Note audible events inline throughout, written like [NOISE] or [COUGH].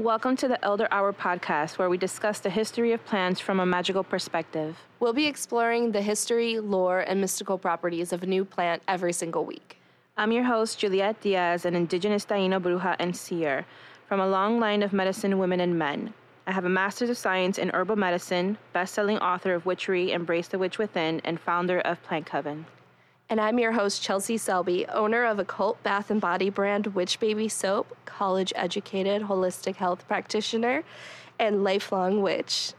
Welcome to the Elder Hour podcast, where we discuss the history of plants from a magical perspective. We'll be exploring the history, lore, and mystical properties of a new plant every single week. I'm your host, Juliet Diaz, an indigenous Taino bruja and seer from a long line of medicine women and men. I have a master's of science in herbal medicine, best-selling author of Witchery, Embrace the Witch Within, and founder of Plant Coven. And I'm your host, Chelsea Selby, owner of occult bath and body brand Witch Baby Soap, college educated holistic health practitioner, and lifelong witch.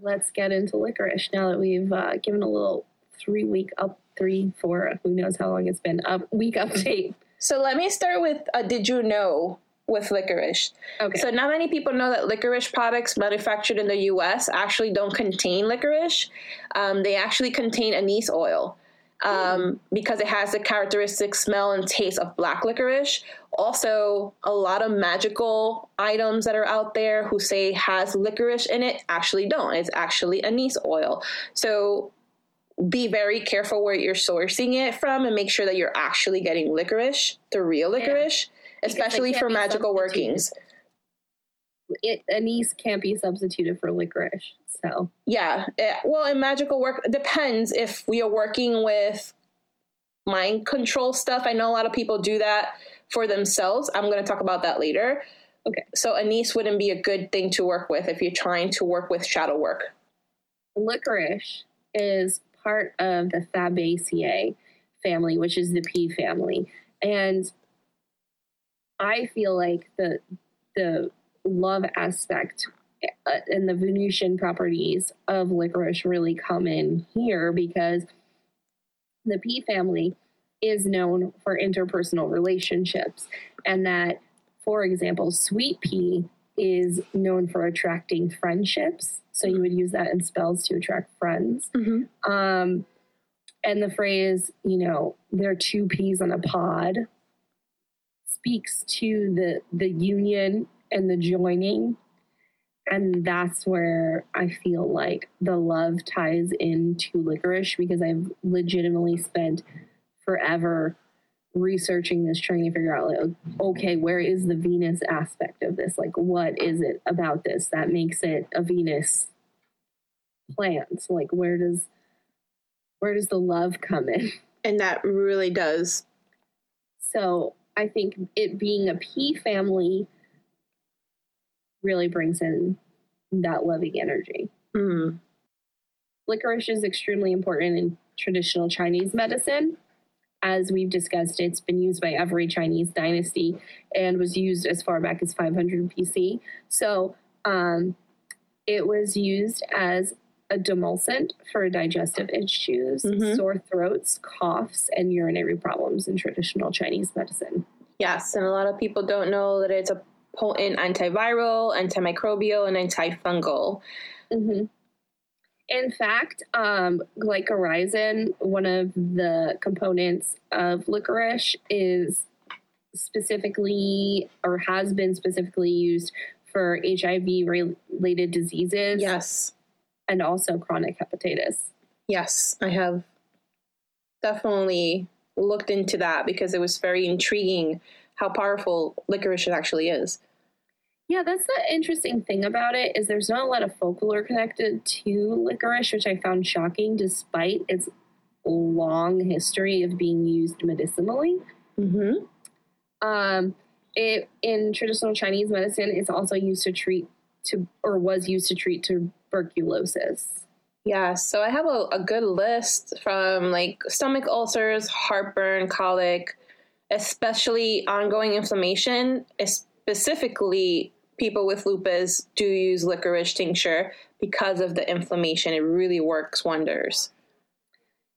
Let's get into licorice now that we've uh, given a little three week up, three, four, who knows how long it's been, up week update. So let me start with a did you know with licorice. Okay. So not many people know that licorice products manufactured in the U.S. actually don't contain licorice. Um, they actually contain anise oil um, because it has the characteristic smell and taste of black licorice. Also, a lot of magical items that are out there who say has licorice in it actually don't. It's actually anise oil. So be very careful where you're sourcing it from and make sure that you're actually getting licorice, the real licorice, yeah. especially for magical workings. It, anise can't be substituted for licorice. So yeah, it, well, in magical work depends if we are working with mind control stuff. I know a lot of people do that for themselves. I'm going to talk about that later. Okay. So anise wouldn't be a good thing to work with if you're trying to work with shadow work. Licorice is part of the Fabaceae family, which is the pea family, and I feel like the the love aspect uh, and the Venusian properties of licorice really come in here because the pea family is known for interpersonal relationships, and that, for example, sweet pea is known for attracting friendships. So you would use that in spells to attract friends. Mm-hmm. Um, and the phrase, you know, there are two peas on a pod speaks to the the union and the joining and that's where I feel like the love ties into licorice because I've legitimately spent forever researching this, trying to figure out, like, okay, where is the Venus aspect of this? Like, what is it about this that makes it a Venus plant? Like, where does where does the love come in? [LAUGHS] And that really does. So I think it being a pea family really brings in that loving energy. Mm. Licorice is extremely important in traditional Chinese medicine. As we've discussed, it's been used by every Chinese dynasty and was used as far back as 500 BC. So um, it was used as a demulcent for digestive issues, mm-hmm. sore throats, coughs, and urinary problems in traditional Chinese medicine. Yes, and a lot of people don't know that it's a potent antiviral, antimicrobial, and antifungal. Mm-hmm. In fact, um, glycyrrhizin, one of the components of licorice, is specifically or has been specifically used for HIV related diseases. Yes. And also chronic hepatitis. Yes, I have definitely looked into that because it was very intriguing how powerful licorice actually is. Yeah, that's the interesting thing about it is there's not a lot of folklore connected to licorice, which I found shocking despite its long history of being used medicinally. Mm-hmm. Um, it in traditional Chinese medicine, it's also used to treat to or was used to treat tuberculosis. Yeah, so I have a, a good list from like stomach ulcers, heartburn, colic, especially ongoing inflammation, specifically people with lupus do use licorice tincture because of the inflammation. It really works wonders.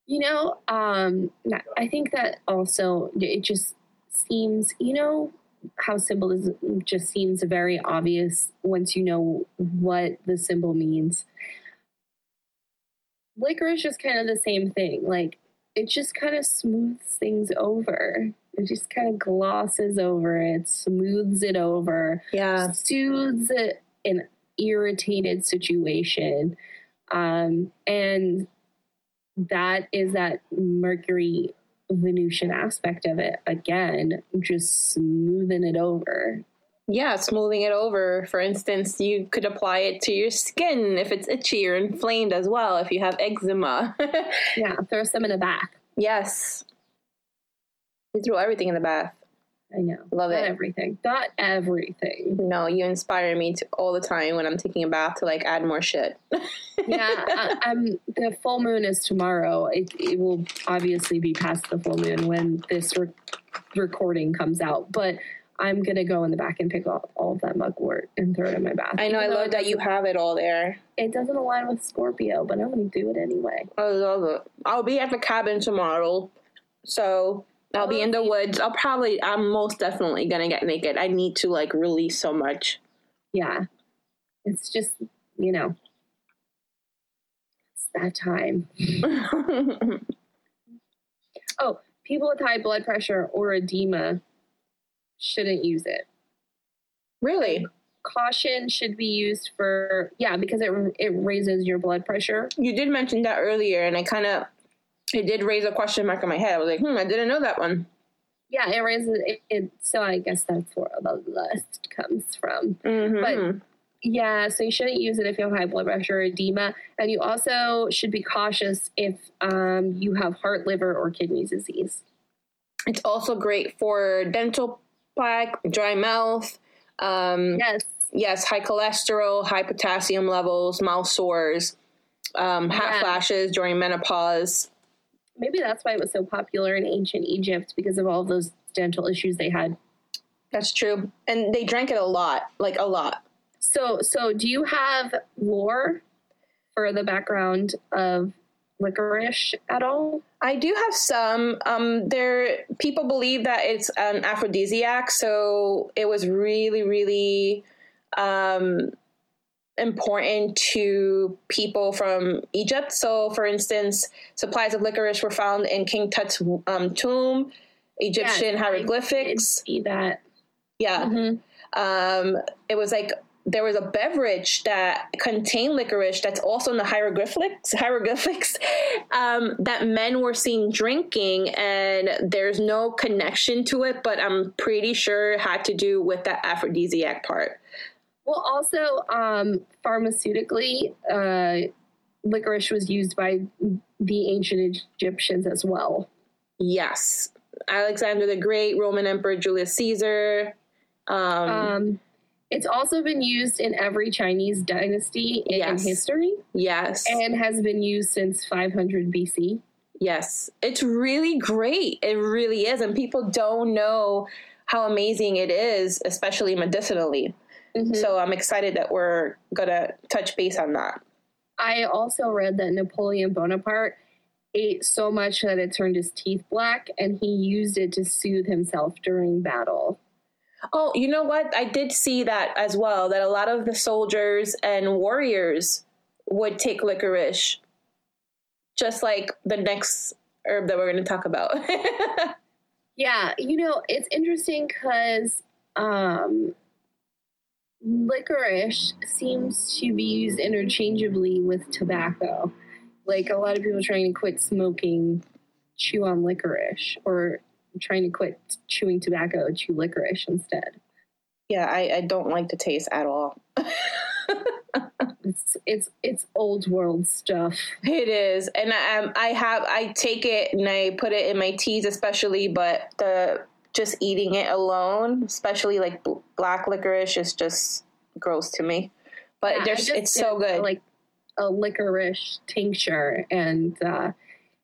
You know, um, I think that also it just seems, you know, how symbolism just seems very obvious once you know what the symbol means. Licorice is kind of the same thing. Like, it just kind of smooths things over. It just kind of glosses over it, smooths it over, yeah, soothes it an irritated situation, um, and that is that Mercury Venusian aspect of it. Again, just smoothing it over. Yeah, smoothing it over. For instance, you could apply it to your skin if it's itchy or inflamed as well, if you have eczema. [LAUGHS] Yeah, throw some in the bath. yes. You throw everything in the bath. I know. Love Not it. everything. Not everything. No, you inspire me to all the time when I'm taking a bath to like add more shit. Yeah, I, uh, I'm. [LAUGHS] Um, the full moon is tomorrow. It, it will obviously be past the full moon when this re- recording comes out, but. I'm gonna go in the back and pick up all of that mugwort and throw it in my bath. I know, I Even love that you have it all there. It doesn't align with Scorpio, but I'm gonna do it anyway. I love it. I'll be at the cabin tomorrow, so I'll be in the woods. I'll probably, I'm most definitely gonna get naked. I need to like release so much. Yeah, it's just you know, it's that time. [LAUGHS] Oh, people with high blood pressure or edema shouldn't use it. really? Caution should be used for yeah because it it raises your blood pressure. You did mention that earlier, and I kind of, it did raise a question mark in my head. I was like, hmm, I didn't know that one. Yeah, it raises it. it so I guess that's where the lust comes from. Mm-hmm. Yeah, so you shouldn't use it if you have high blood pressure or edema, and you also should be cautious if um, you have heart, liver, or kidney disease. it's also great for dental plaque, dry mouth. Um, Yes, yes, high cholesterol, high potassium levels, mouth sores, um, hot Yeah. flashes during menopause. Maybe that's why it was so popular in ancient Egypt because of all those dental issues they had. That's true. And they drank it a lot, like a lot. So, so do you have lore for the background of licorice at all? I do have some. Um, there, people believe that it's an aphrodisiac, so it was really, really um, important to people from Egypt. So, for instance, supplies of licorice were found in King Tut's um, tomb, Egyptian hieroglyphics. see that. Yeah. Mhm. um, it was like there was a beverage that contained licorice that's also in the hieroglyphics hieroglyphics [LAUGHS] um, that men were seen drinking and there's no connection to it but i'm pretty sure it had to do with that aphrodisiac part Well, also, um, pharmaceutically, uh, licorice was used by the ancient Egyptians as well. yes alexander the great roman emperor julius caesar um, Um, it's also been used in every Chinese dynasty in Yes. history yes and has been used since 500 BC. Yes, it's really great. It really is. And people don't know how amazing it is, especially medicinally. Mhm. So I'm excited that we're going to touch base on that. I also read that Napoleon Bonaparte ate so much that it turned his teeth black, and he used it to soothe himself during battle. Oh, you know what? I did see that as well, that a lot of the soldiers and warriors would take licorice, just like the next herb that we're going to talk about. [LAUGHS] Yeah, you know, it's interesting because um, licorice seems to be used interchangeably with tobacco. Like a lot of people trying to quit smoking chew on licorice, or trying to quit chewing tobacco chew licorice instead. yeah, I, I don't like the taste at all. [LAUGHS] It's it's it's old world stuff. It is, and I, um, I have I take it and I put it in my teas, especially. But the just eating it alone, especially like bl- black licorice, is just gross to me. But Yeah, there's it's so good. Like a licorice tincture, and uh,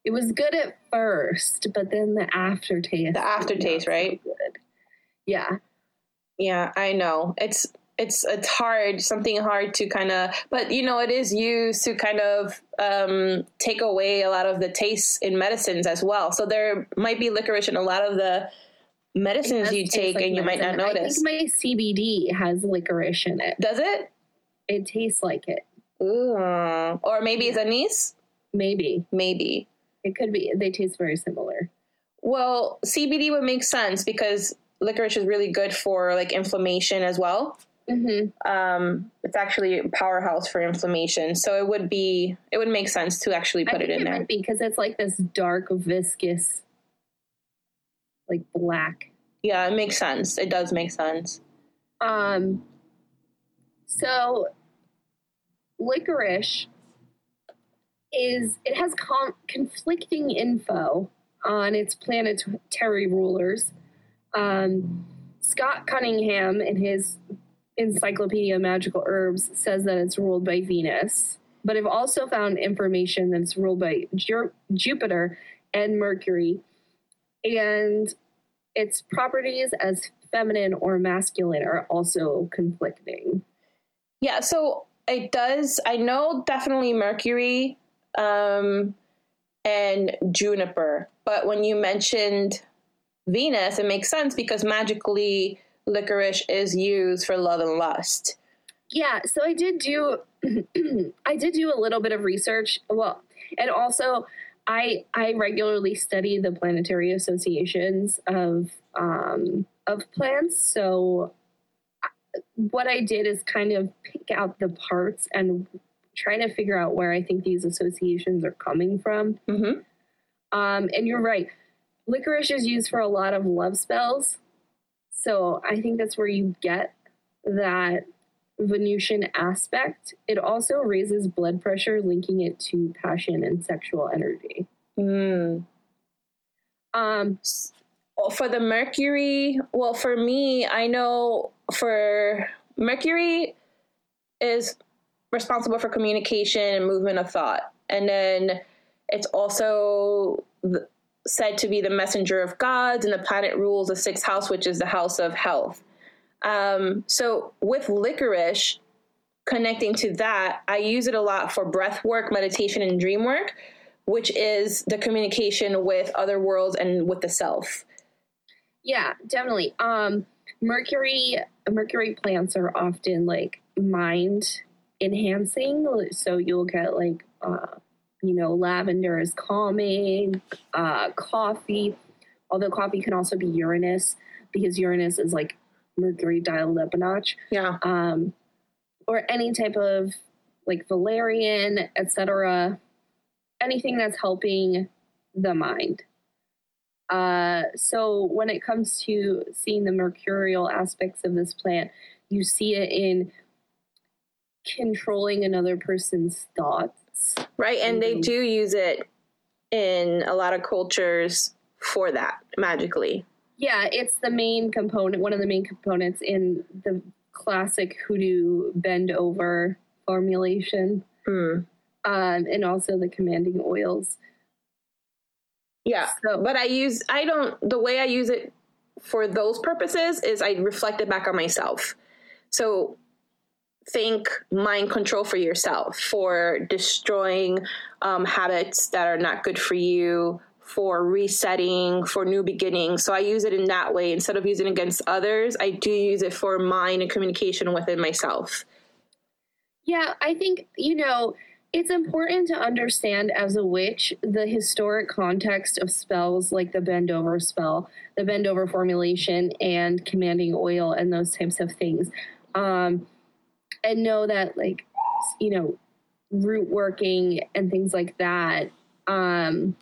it was good at first, but then the aftertaste. The aftertaste, so right? good. Yeah, yeah, I know it's it's it's hard, something hard to kind of. But you know, it is used to kind of um, take away a lot of the taste in medicines as well. So there might be licorice in a lot of the medicines you take, like and you might not notice. I think my CBD has licorice in it. Does it? It tastes like it. Ooh. Or maybe it's anise? Maybe Maybe. it could be. They taste very similar. Well, CBD would make sense because licorice is really good for like inflammation as well. hmm Um, it's actually a powerhouse for inflammation, so it would be it would make sense to actually put it in it there. because it's like this dark, viscous, like black. Yeah, it makes sense. It does make sense. Um, so licorice is it has com- conflicting info on its planetary rulers. Um, Scott Cunningham, in his Encyclopedia of Magical Herbs, says that it's ruled by Venus, but I've also found information that it's ruled by Ju- Jupiter and Mercury, and its properties as feminine or masculine are also conflicting. Yeah, so it does. I know definitely Mercury um, and Juniper, but when you mentioned Venus, it makes sense because magically licorice is used for love and lust. Yeah, so I did do [CLEARS THROAT] I did do a little bit of research. Well, and also I I regularly study the planetary associations of um, of plants. So what I did is kind of pick out the parts and try to figure out where I think these associations are coming from. Mm-hmm. Um, and you're right. Licorice is used for a lot of love spells. So I think that's where you get that Venusian aspect. It also raises blood pressure, linking it to passion and sexual energy. Mm. Um, for the Mercury, well, for me, I know for Mercury is responsible for communication and movement of thought. And then it's also said to be the messenger of gods, and the planet rules the sixth house, which is the house of health. Um, so with licorice, connecting to that, I use it a lot for breath work, meditation, and dream work, which is the communication with other worlds and with the self. Yeah, definitely. Um, Mercury Mercury plants are often like mind enhancing. So you'll get like uh, you know lavender is calming, uh, coffee. Although coffee can also be Uranus because Uranus is like Mercury dialed up a notch. Yeah. Um, or any type of like valerian, etc. Anything that's helping the mind. Uh, so when it comes to seeing the mercurial aspects of this plant, you see it in controlling another person's thoughts. Right, and they do use it in a lot of cultures for that magically. Yeah, it's the main component, one of the main components in the classic hoodoo bend over formulation. Mm. Um, and also the commanding oils. Yeah. So, but I use I don't the way I use it for those purposes is I reflect it back on myself. So think mind control for yourself for destroying um, habits that are not good for you for resetting for new beginnings. So i use it in that way. Instead of using against others i do use it for mine and communication within myself. Yeah i think you know it's important to understand as a witch the historic context of spells like the bend over spell, the bend over formulation, and commanding oil and those types of things. Um, and know that, like, you know, root working and things like that, um,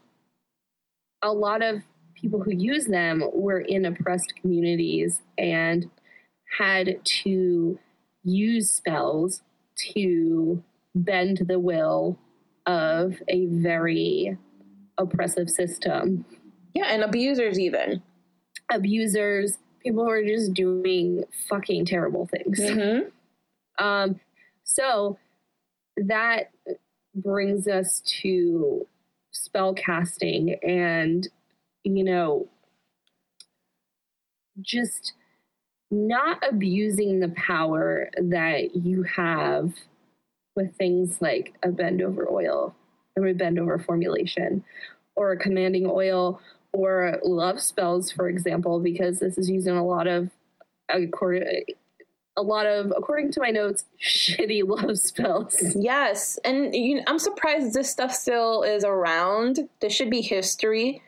a lot of people who use them were in oppressed communities and had to use spells to bend the will of a very oppressive system. Yeah, and abusers even. Abusers, people who are just doing fucking terrible things. Mm-hmm. Um, so that brings us to spell casting and, you know, just not abusing the power that you have with things like a bend over oil or a bend over formulation or a commanding oil or love spells, for example, because this is using a lot of uh, a lot of, according to my notes, [LAUGHS] shitty love spells. Yes, and you know, I'm surprised this stuff still is around. There should be history,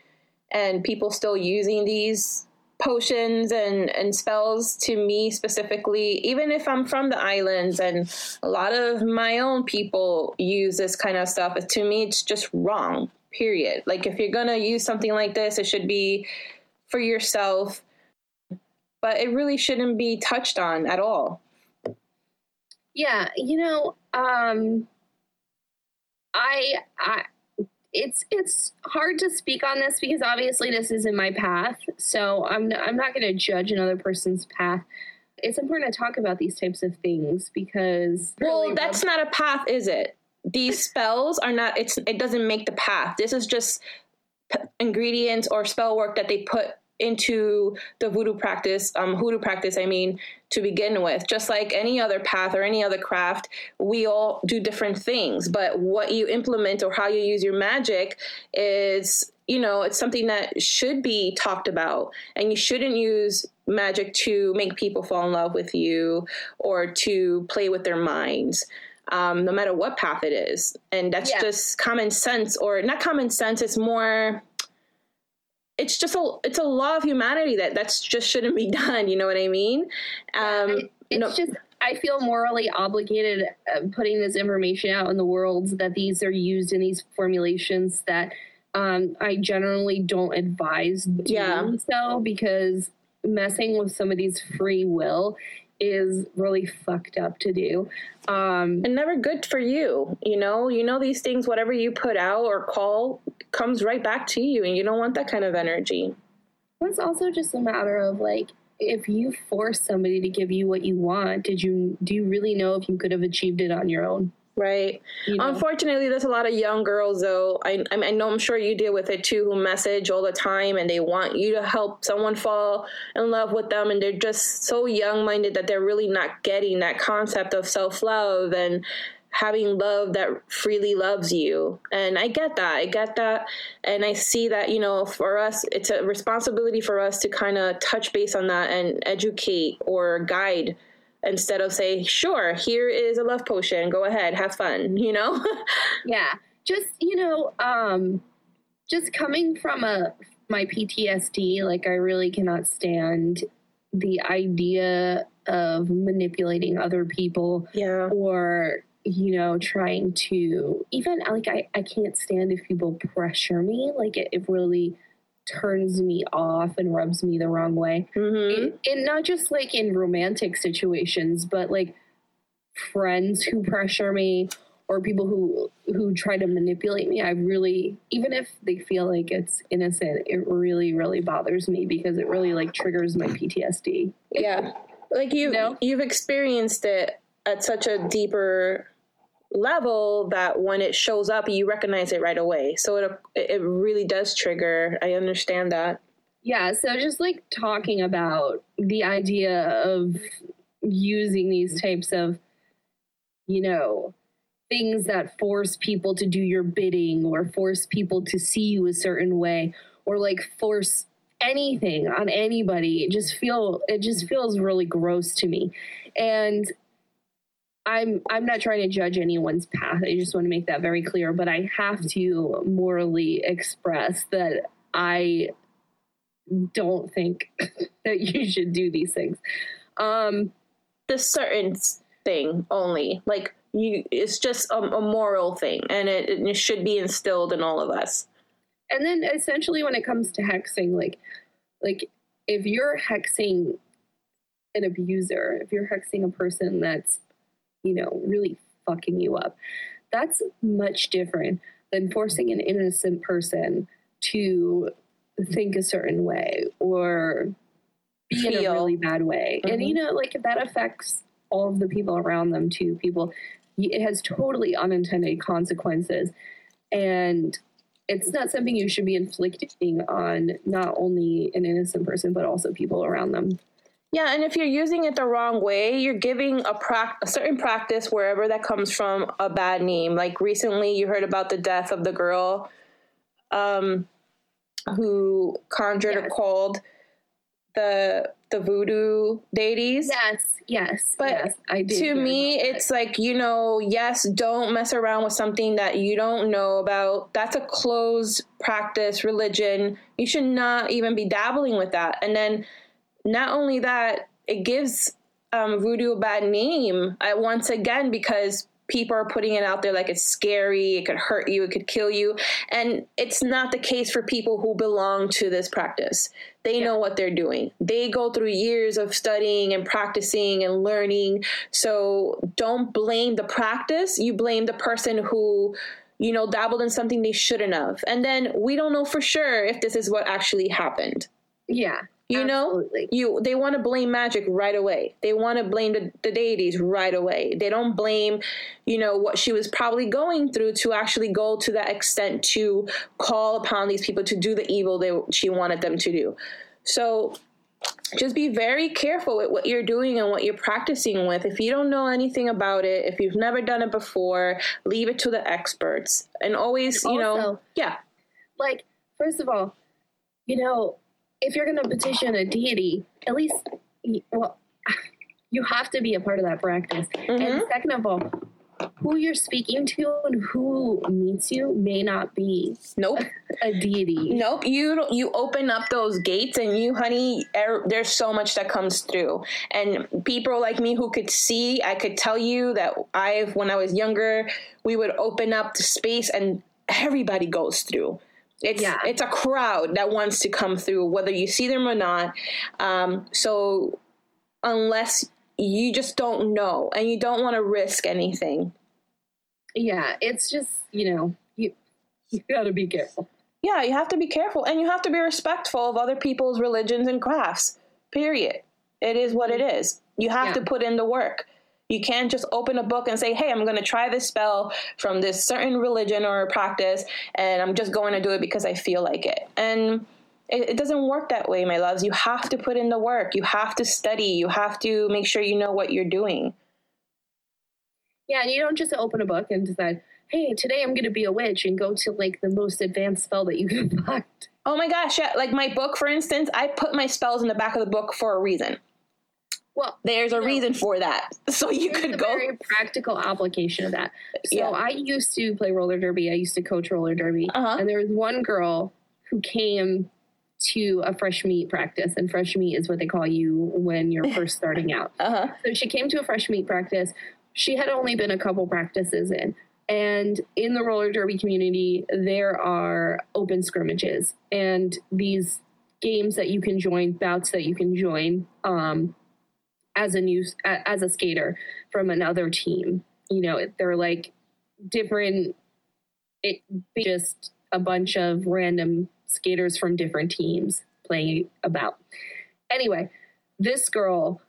and people still using these potions and, and spells to me specifically, even if I'm from the islands and a lot of my own people use this kind of stuff, to me, it's just wrong, period. Like, if you're to use something like this, it should be for yourself. But it really shouldn't be touched on at all. Yeah, you know, um, I, I, it's it's hard to speak on this because obviously this isn't my path. So I'm I'm not going to judge another person's path. It's important to talk about these types of things because well, really that's not a path, is it? These spells are not. It's it doesn't make the path. This is just p- ingredients or spell work that they put into the voodoo practice, um, hoodoo practice, I mean, to begin with. Just like any other path or any other craft, we all do different things. But what you implement or how you use your magic is, you know, it's something that should be talked about. And you shouldn't use magic to make people fall in love with you or to play with their minds. Um, no matter what path it is. And that's Yeah. just common sense, or not common sense, it's more it's just a it's a law of humanity that that's just shouldn't be [LAUGHS] done you know what i mean um I- it's no- just I feel morally obligated uh, putting this information out in the world that these are used in these formulations that um, I generally don't advise doing Yeah. so because messing with somebody's free will is really fucked up to do. Um, and never good for you you know you know these things whatever you put out or call comes right back to you and you don't want that kind of energy it's also just a matter of like if you force somebody to give you what you want, did you do you really know if you could have achieved it on your own? right You know? unfortunately there's a lot of young girls though I, I, mean, I know i'm sure you deal with it too who message all the time and they want you to help someone fall in love with them and they're just so young minded that they're really not getting that concept of self-love and having love that freely loves you. And i get that i get that. And i see that you know for us it's a responsibility for us to kind of touch base on that and educate or guide instead of say sure here is a love potion go ahead have fun [LAUGHS] you know? Yeah just you know um just coming from a my ptsd like i really cannot stand the idea of manipulating other people yeah. or you know trying to even like i, I can't stand if people pressure me. Like it, it really turns me off and rubs me the wrong way. Hmm and, not just like in romantic situations but like friends who pressure me or people who who try to manipulate me. I really even if they feel like it's innocent it really really bothers me because it really like triggers my ptsd yeah. Like you No. you've experienced it at such a deeper level that when it shows up you recognize it right away. So it it really does trigger. I understand that. Yeah so just like talking about the idea of using these types of you know things that force people to do your bidding or force people to see you a certain way or like force anything on anybody it just feel it just feels really gross to me. And i'm i'm not trying to judge anyone's path. I just want to make that very clear but i have to morally express that i don't think [LAUGHS] that you should do these things. Um this certain thing only like you it's just a, a moral thing and it, it should be instilled in all of us. And then essentially when it comes to hexing like like if you're hexing an abuser if you're hexing a person that's you know really fucking you up. That's much different than forcing an innocent person to think a certain way or be in a really bad way. And Mhm. you know like that affects all of the people around them too people. It has totally unintended consequences. And it's not something you should be inflicting on not only an innocent person but also people around them Yeah, and if you're using it the wrong way, you're giving a, prac- a certain practice wherever that comes from a bad name. Like recently, you heard about the death of the girl um, who conjured or Yes. called the the voodoo deities. yes yes But yes i to me, it's like, you know, yes, don't mess around with something that you don't know about. That's a closed practice, religion. You should not even be dabbling with that. And then, not only that, it gives um, voodoo a bad name uh, once again because people are putting it out there like it's scary, it could hurt you, it could kill you. And it's not the case for people who belong to this practice. They yeah. know what they're doing. They go through years of studying and practicing and learning. So don't blame the practice, you blame the person who you know, dabbled in something they shouldn't have. And then we don't know for sure if this is what actually happened. Yeah. You Absolutely. know, you they want to blame magic right away. They want to blame the, the deities right away. They don't blame, you know, what she was probably going through to actually go to that extent to call upon these people to do the evil they she wanted them to do. So just be very careful with what you're doing and what you're practicing with. If you don't know anything about it, if you've never done it before, leave it to the experts. And always, you know, yeah. Like, first of all, you know, if you're going to petition a deity, at least, well, [SIGHS] you have to be a part of that practice. Mm-hmm. And second of all, who you're speaking to and who meets you may not be nope. [LAUGHS] a deity. Nope. You you open up those gates and you honey er, there's so much that comes through. And people like me who could see i could tell you that i've when i was younger we would open up the space and everybody goes through it's yeah. it's a crowd that wants to come through, whether you see them or not. Um, so unless you just don't know and you don't want to risk anything. Yeah, it's just you know you you got to be careful. Yeah, you have to be careful, and you have to be respectful of other people's religions and crafts. Period. It is what it is. You have yeah. to put in the work. You can't just open a book and say, hey, I'm going to try this spell from this certain religion or practice, and I'm just going to do it because I feel like it. And it, it, doesn't work that way, my loves. You have to put in the work, you have to study, you have to make sure you know what you're doing. Yeah, and you don't just open a book and decide, hey, today I'm going to be a witch and go to like the most advanced spell that you can [LAUGHS] find. Oh my gosh, yeah. Like my book, for instance, I put my spells in the back of the book for a reason. Well, there's a reason for that. [LAUGHS] So you could go. Very practical application of that. So yeah. I used to play roller derby. I used to coach roller derby, uh-huh. and there was one girl who came to a fresh meat practice, and fresh meat is what they call you when you're [LAUGHS] first starting out. Uh-huh. So she came to a fresh meat practice. She had only been a couple practices in. And in the roller derby community, there are open scrimmages and these games that you can join, bouts that you can join. Um, as a new as a skater from another team. You know, they're like different. It just a bunch of random skaters from different teams playing about. Anyway, this girl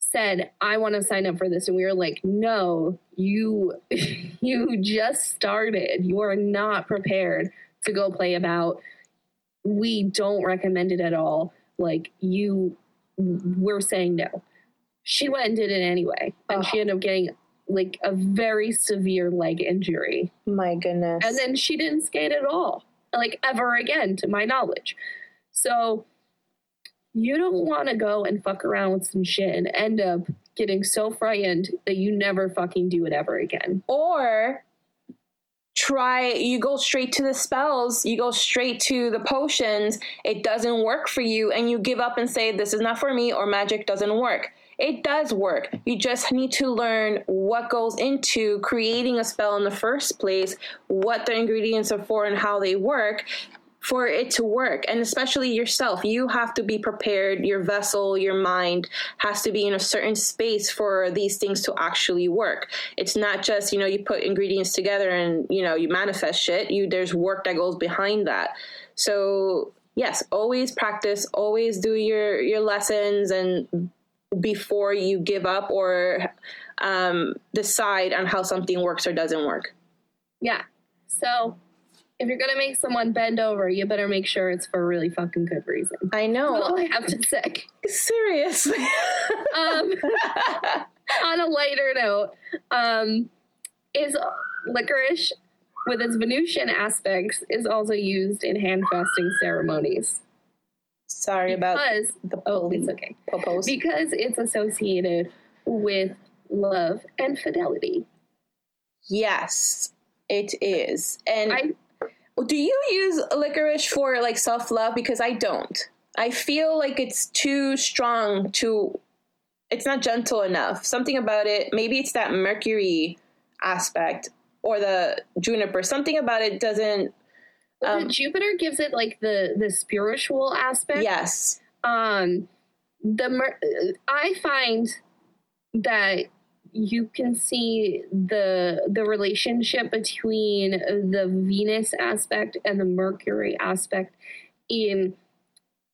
said, "I want to sign up for this," and we were like, "No, you [LAUGHS] you just started. You are not prepared to go play about. We don't recommend it at all. Like you we're saying no. She went and did it anyway, and oh. she ended up getting like a very severe leg injury. My goodness. And then she didn't skate at all, like ever again, to my knowledge. So you don't want to go and fuck around with some shit and end up getting so frightened that you never fucking do it ever again. Or try you go straight to the spells you go straight to the potions it doesn't work for you and you give up and say this is not for me or magic doesn't work. It does work. You just need to learn what goes into creating a spell in the first place what the ingredients are for and how they work for it to work. And especially yourself you have to be prepared. Your vessel your mind has to be in a certain space for these things to actually work. It's not just you know you put ingredients together and you know you manifest shit. You there's work that goes behind that. So yes always practice always do your your lessons and before you give up or um, decide on how something works or doesn't work. Yeah. So if you're gonna make someone bend over, you better make sure it's for a really fucking good reason. I know. That's all I have to say. Seriously. um, on a lighter note, um, is licorice with its Venusian aspects is also used in hand fasting ceremonies. Sorry because, about the oh, it's okay. Popos. Because it's associated with love and fidelity. Yes, it is. And I do you use licorice for like self love? Because I don't. I feel like it's too strong to it's not gentle enough. Something about it, maybe it's that mercury aspect or the juniper. Something about it doesn't. Well, Um, Jupiter gives it like the the spiritual aspect. yes. um the mer- i find that you can see the the relationship between the venus aspect and the mercury aspect in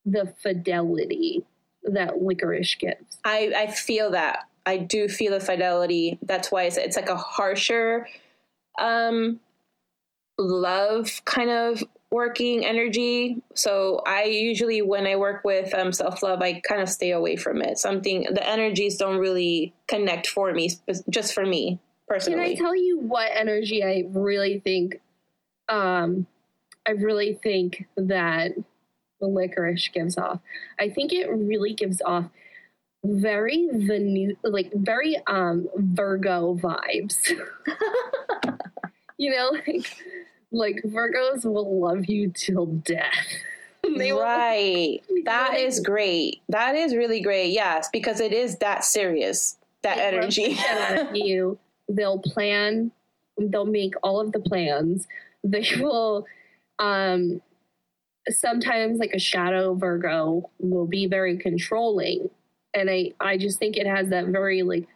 the fidelity that licorice gives I, I feel that. I do feel the fidelity. That's why it's, it's like a harsher um, love kind of working energy. So I usually, when I work with um, self love, I kind of stay away from it. Something, the energies don't really connect for me, just for me personally. can i tell you what energy i really think um i really think that the licorice gives off i think it really gives off very Venu- like very um virgo vibes [LAUGHS] you know like like virgos will love you till death [LAUGHS] they will right. [LAUGHS] That Right. great. That is really great. Yes, because it is that serious, that They energy. shit out of you. They'll plan. They'll make all of the plans. They [LAUGHS] will. Um, sometimes, like a shadow Virgo, will be very controlling, and I I just think it has that very like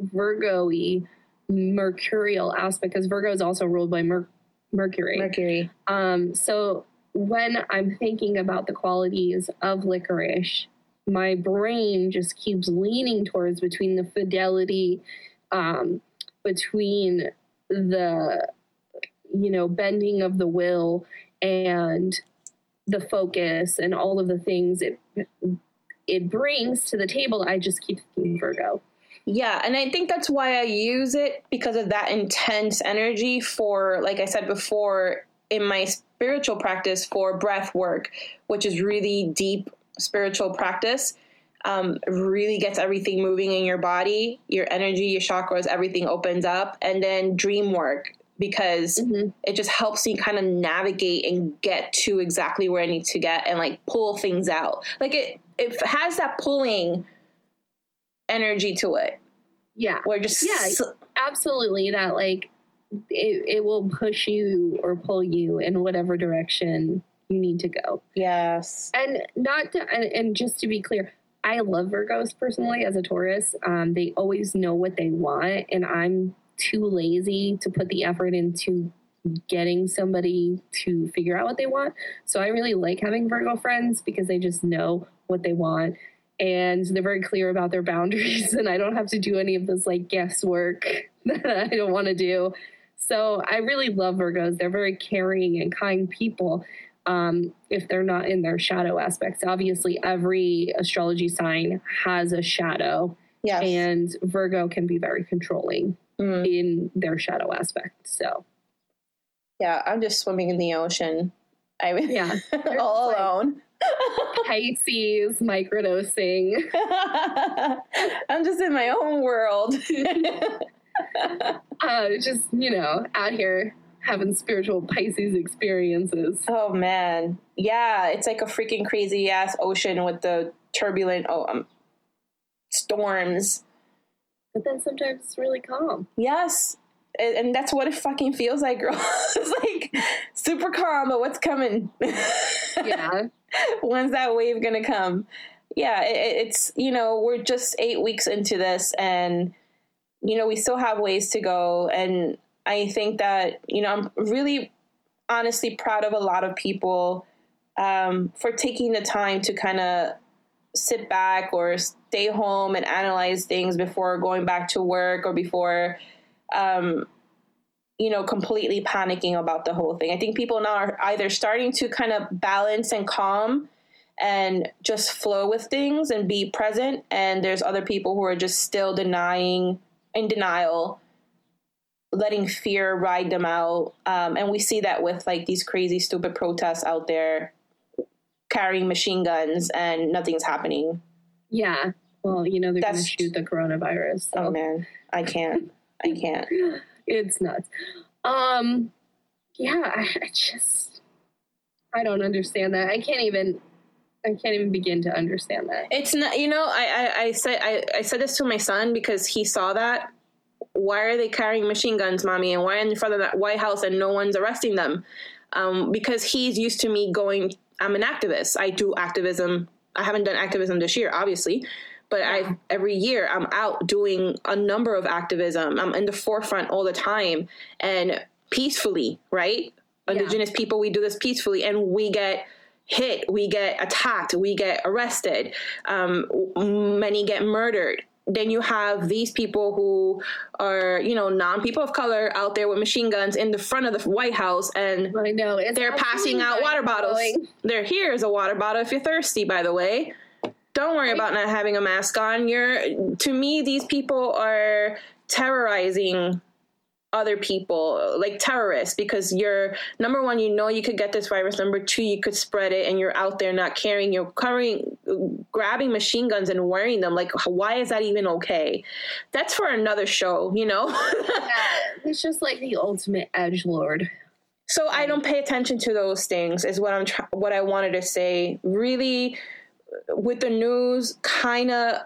Virgo-y mercurial aspect because Virgo is also ruled by Mer- Mercury. Mercury. Um, so when I'm thinking about the qualities of licorice, my brain just keeps leaning towards between the fidelity, um, between the, you know, bending of the will and the focus and all of the things it it brings to the table. I just keep thinking Virgo. Yeah, and I think that's why I use it because of that intense energy for, like I said before, in my spiritual practice for breath work, which is really deep spiritual practice. Um, really gets everything moving in your body, your energy, your chakras, everything opens up. And then dream work because Mhm. it just helps me kind of navigate and get to exactly where I need to get and like pull things out. Like it, it has that pulling energy to it. Yeah. We're just Yeah. absolutely that like it, it will push you or pull you in whatever direction you need to go. Yes. And not to, and, and just to be clear i love virgos personally as a taurus. Um, they always know what they want and i'm too lazy to put the effort into getting somebody to figure out what they want. So i really like having virgo friends because they just know what they want and they're very clear about their boundaries [LAUGHS] and i don't have to do any of this like guesswork [LAUGHS] that i don't want to do. So i really love virgos. They're very caring and kind people um, if they're not in their shadow aspects. Obviously every astrology sign has a shadow yes. and virgo can be very controlling Mm. in their shadow aspect so. Yeah i'm just swimming in the ocean. I mean Yeah. [LAUGHS] all alone [LAUGHS] pisces microdosing [LAUGHS] i'm just in my own world [LAUGHS] uh, just you know out here having spiritual pisces experiences oh man yeah it's like a freaking crazy ass ocean with the turbulent oh um, storms but then sometimes it's really calm Yes. And, and that's what it fucking feels like, girl. it's like super calm, but what's coming? Yeah [LAUGHS] When's that wave gonna come? Yeah, it- it's, you know, we're just eight weeks into this and, you know, we still have ways to go. And I think that, you know, I'm really honestly proud of a lot of people um, for taking the time to kind of sit back or stay home and analyze things before going back to work or before um, you know completely panicking about the whole thing. I think people now are either starting to kind of balance and calm and just flow with things and be present and there's other people who are just still denying in denial letting fear ride them out. Um, and we see that with like these crazy stupid protests out there carrying machine guns and nothing's happening. Yeah. Well you know they're going to shoot the coronavirus so. Oh man. I can't. I can't [LAUGHS] it's nuts um yeah I, I just i don't understand that i can't even I can't even begin to understand that. It's not, you know, I, I, I said I, I said this to my son because he saw that. Why are they carrying machine guns, mommy? And why in front of that White House and no one's arresting them? Um, because he's used to me going. I'm an activist. I do activism. I haven't done activism this year, obviously, but I every year I'm out doing a number of activism. I'm in the forefront all the time and peacefully, right? Yeah. Indigenous people, we do this peacefully, and we get hit, we get attacked, we get arrested, um, many get murdered. Then you have these people who are, you know, non people of color out there with machine guns in the front of the White House, and I know they're passing out water bottles. mind-blowing. There, here's a water bottle if you're thirsty. By the way, don't worry about not having a mask on. You're to me, these people are terrorizing other people like terrorists because you're number one you know you could get this virus number two you could spread it and you're out there not caring you're carrying grabbing machine guns and wearing them like why is that even okay that's for another show you know [LAUGHS] Yeah, it's just like the ultimate edge lord. So I don't pay attention to those things. Is what I'm try- what I wanted to say. Really, with the news, kind of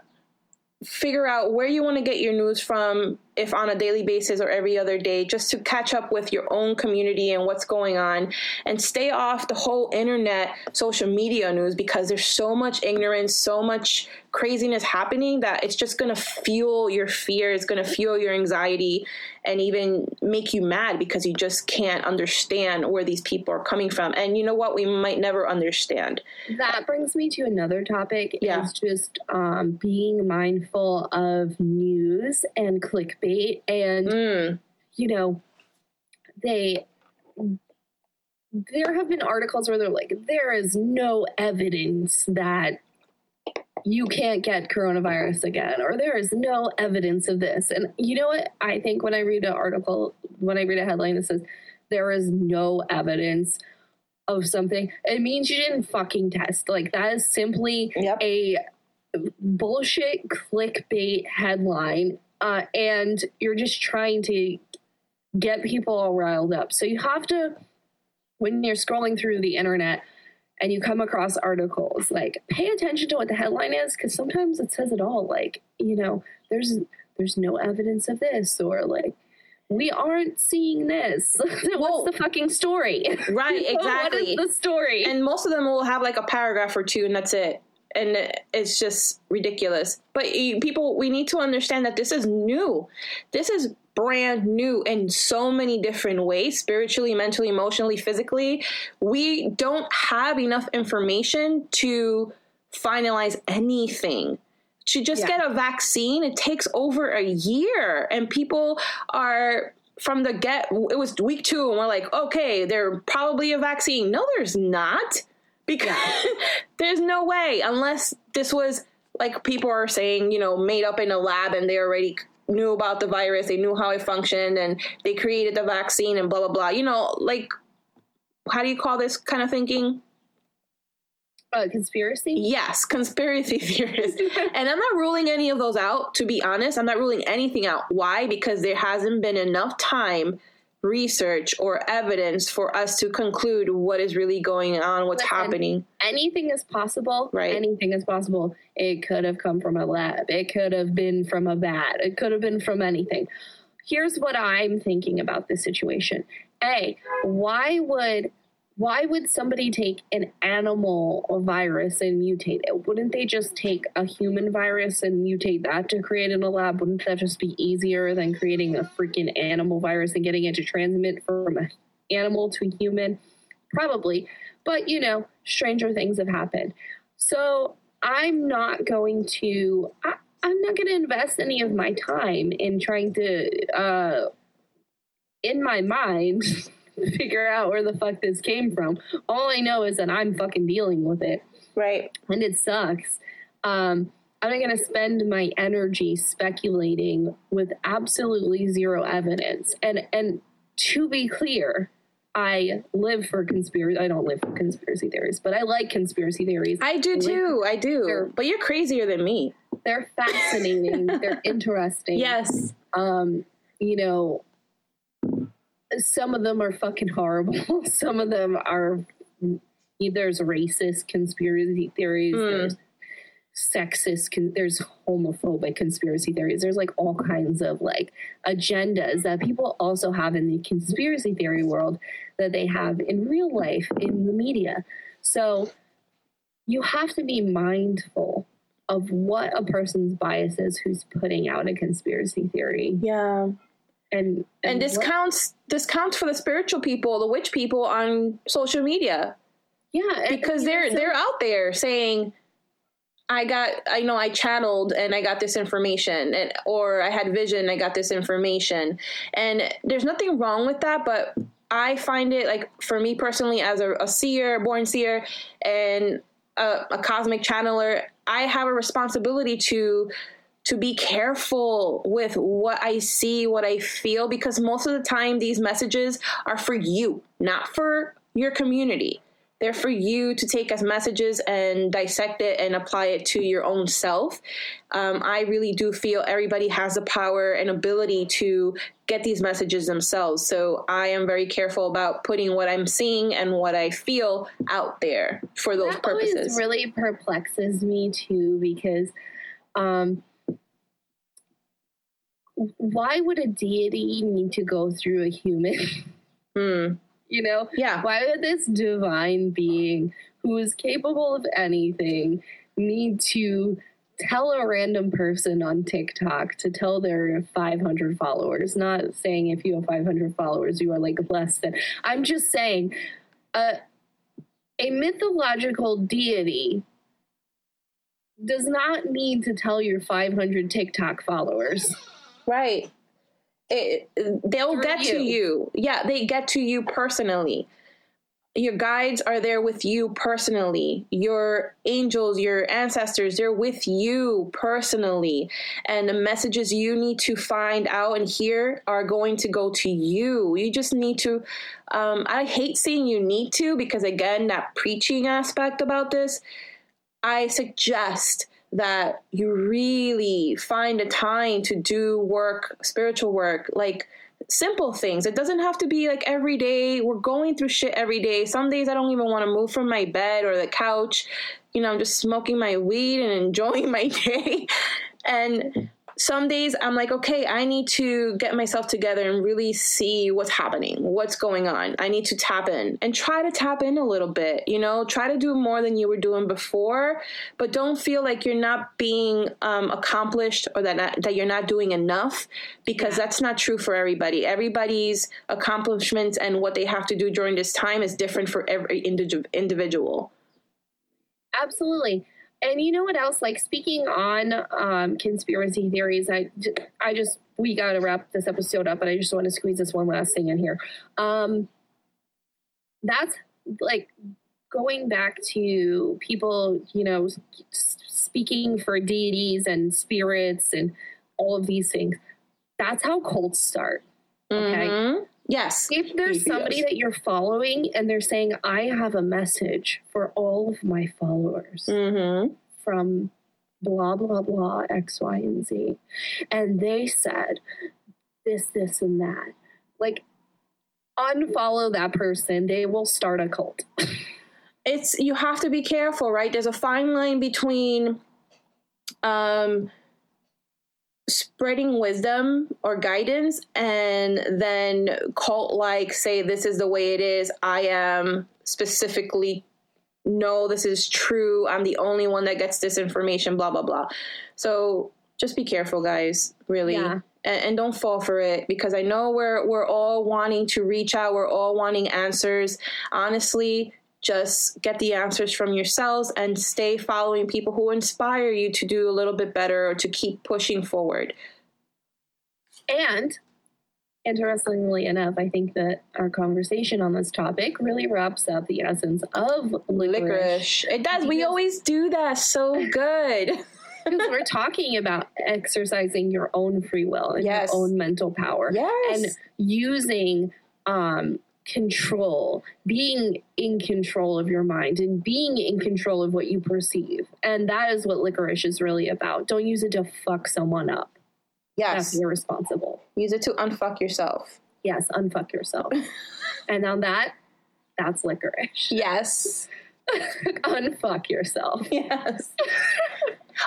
figure out where you want to get your news from, if on a daily basis or every other day, just to catch up with your own community and what's going on, and stay off the whole internet, social media news because there's so much ignorance, so much craziness happening that it's just going to fuel your fear. It's going to fuel your anxiety and even make you mad because you just can't understand where these people are coming from. And you know what? We might never understand. That brings me to another topic. Yeah. Is just um, being mindful of news and clickbait, and Mm, you know, they. There have been articles where they're like, there is no evidence that you can't get coronavirus again, or there is no evidence of this. And you know what? I think when I read an article, when I read a headline that says there is no evidence of something, it means you didn't fucking test. Like that is simply Yep. a bullshit clickbait headline, uh, and you're just trying to get people all riled up. So you have to, when you're scrolling through the internet and you come across articles, like pay attention to what the headline is because sometimes it says it all. Like you know, there's there's no evidence of this, or like we aren't seeing this. [LAUGHS] What's the fucking story? [LAUGHS] Right, exactly. is the story? and most of them will have like a paragraph or two and that's it and it's just ridiculous. But people we need to understand that this is new. This is brand new in so many different ways spiritually mentally emotionally physically. We don't have enough information to finalize anything. To just Yeah. get a vaccine it takes over a year and people are from the get it was week two and we're like okay there's probably a vaccine. No there's not because [LAUGHS] there's no way unless this was like people are saying you know made up in a lab and they already knew about the virus they knew how it functioned and they created the vaccine and blah blah blah. You know like how do you call this kind of thinking? Uh, conspiracy. yes conspiracy [LAUGHS] theorists [LAUGHS] and i'm not ruling any of those out to be honest. I'm not ruling anything out. Why? Because there hasn't been enough time research or evidence for us to conclude what is really going on what's Listen, happening anything is possible. Right. Anything is possible. It could have come from a lab. It could have been from a vat. It could have been from anything. Here's what I'm thinking about this situation. A, why would why would somebody take an animal virus and mutate it? Wouldn't they just take a human virus and mutate that to create in a lab? Wouldn't that just be easier than creating a freaking animal virus and getting it to transmit from an animal to human? Probably. But, you know, stranger things have happened. So I'm not going to, I, I'm not going to invest any of my time in trying to, uh, in my mind, [LAUGHS] figure out where the fuck this came from. All I know is that I'm fucking dealing with it right and it sucks. Um, I'm not going to spend my energy speculating with absolutely zero evidence. And and to be clear, I live for conspiracy. I don't live for conspiracy theories, but I like conspiracy theories. i do too i do but you're crazier than me They're fascinating. They're [LAUGHS] interesting. yes Um, you know, some of them are fucking horrible. [LAUGHS] some of them are there's racist conspiracy theories, Mm. there's sexist, con- there's homophobic conspiracy theories. There's like all kinds of like agendas that people also have in the conspiracy theory world that they have in real life in the media. So you have to be mindful of what a person's bias is who's putting out a conspiracy theory Yeah. And And this what- counts this counts for the spiritual people, the witch people on social media. yeah because know, they're so- they're out there saying i got i know i channeled and i got this information and or i had vision i got this information and there's nothing wrong with that but i find it like for me personally as a, a seer born seer and a, a cosmic channeler i have a responsibility to to be careful with what I see, what I feel, because most of the time these messages are for you, not for your community. They're for you to take as messages and dissect it and apply it to your own self. Um, I really do feel everybody has the power and ability to get these messages themselves. So I am very careful about putting what I'm seeing and what I feel out there for those that purposes. always really perplexes me too because um why would a deity need to go through a human Hmm. [LAUGHS] you know Yeah. why would this divine being who is capable of anything need to tell a random person on TikTok to tell their 500 followers not saying if you have 500 followers you are like less than i'm just saying uh, a mythological deity does not need to tell your 500 TikTok followers. Right. It, they'll Through get to you. you. Yeah, they get to you personally. Your guides are there with you personally. Your angels, your ancestors, they're with you personally. And the messages you need to find out and hear are going to go to you. You just need to. Um, I hate saying you need to because, again, that preaching aspect about this, I suggest that you really find a time to do work, spiritual work, like simple things. It doesn't have to be like every day. We're going through shit every day. Some days I don't even want to move from my bed or the couch. You know, I'm just smoking my weed and [LAUGHS] enjoying my day. And some days I'm like, okay, I need to get myself together and really see what's happening, what's going on. I need to tap in and try to tap in a little bit, you know, try to do more than you were doing before, but don't feel like you're not being um, accomplished or that, not, that you're not doing enough because that's not true for everybody. Everybody's accomplishments and what they have to do during this time is different for every individu- individual. Absolutely. And you know what else? Like speaking on um, conspiracy theories, I, I just we got to wrap this episode up, but I just want to squeeze this one last thing in here. Um, that's like going back to people, you know, speaking for deities and spirits and all of these things. That's how cults start. Okay. Mhm. Yes. If there's Yes. somebody that you're following and they're saying, I have a message for all of my followers Mm-hmm. from blah, blah, blah, X, Y, and Z, and they said this, this, and that, like, unfollow that person. They will start a cult. [LAUGHS] it's you have to be careful, right? There's a fine line between um spreading wisdom or guidance and then cult like say this is the way it is. I am specifically no, this is true. I'm the only one that gets this information, blah blah blah. So just be careful, guys, really. Yeah. And, and don't fall for it because I know we're we're all wanting to reach out, we're all wanting answers. Honestly, just get the answers from yourselves and stay following people who inspire you to do a little bit better or to keep pushing forward. And interestingly enough, I think that our conversation on this topic really wraps up the essence of licorice. Licorice. It does. We always do that so good. [LAUGHS] Because we're talking about exercising your own free will and Yes. your own mental power. Yes. and using um, control, being in control of your mind, and being in control of what you perceive. And that is what licorice is really about. Don't use it to fuck someone up. yes. That's irresponsible. Use it to unfuck yourself. Yes, unfuck yourself. [LAUGHS] and on that, that's licorice. Yes. [LAUGHS] Unfuck yourself. Yes. [LAUGHS]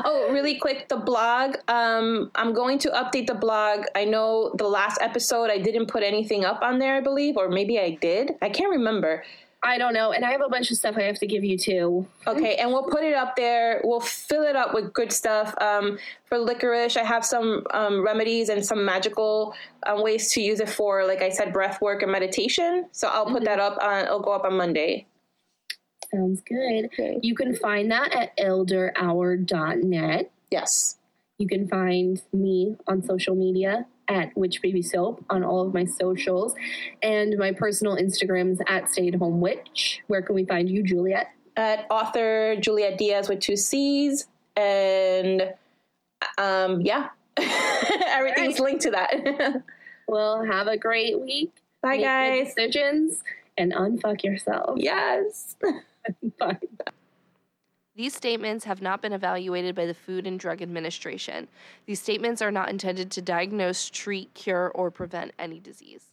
oh, really quick, the blog. Um, I'm going to update the blog. I know the last episode I didn't put anything up on there, I believe, or maybe I did. I can't remember. I don't know. And I have a bunch of stuff I have to give you too. Okay, and we'll put it up there. We'll fill it up with good stuff. Um, for licorice, I have some um, remedies and some magical um, ways to use it for, like I said, breath work and meditation. So I'll put that up on, it'll go up on Monday. Sounds good. Okay. You can find that at elderhour.net. Yes. You can find me on social media at Witch Baby Soap on all of my socials. And my personal Instagram is at Stay at Home Witch. Where can we find you, Juliet? At author Juliet Diaz with two C's. And um, yeah, [LAUGHS] everything's linked to that. [LAUGHS] Well, have a great week. Bye, Make guys. Decisions and unfuck yourself. Yes. [LAUGHS] These statements have not been evaluated by the Food and Drug Administration. These statements are not intended to diagnose, treat, cure, or prevent any disease.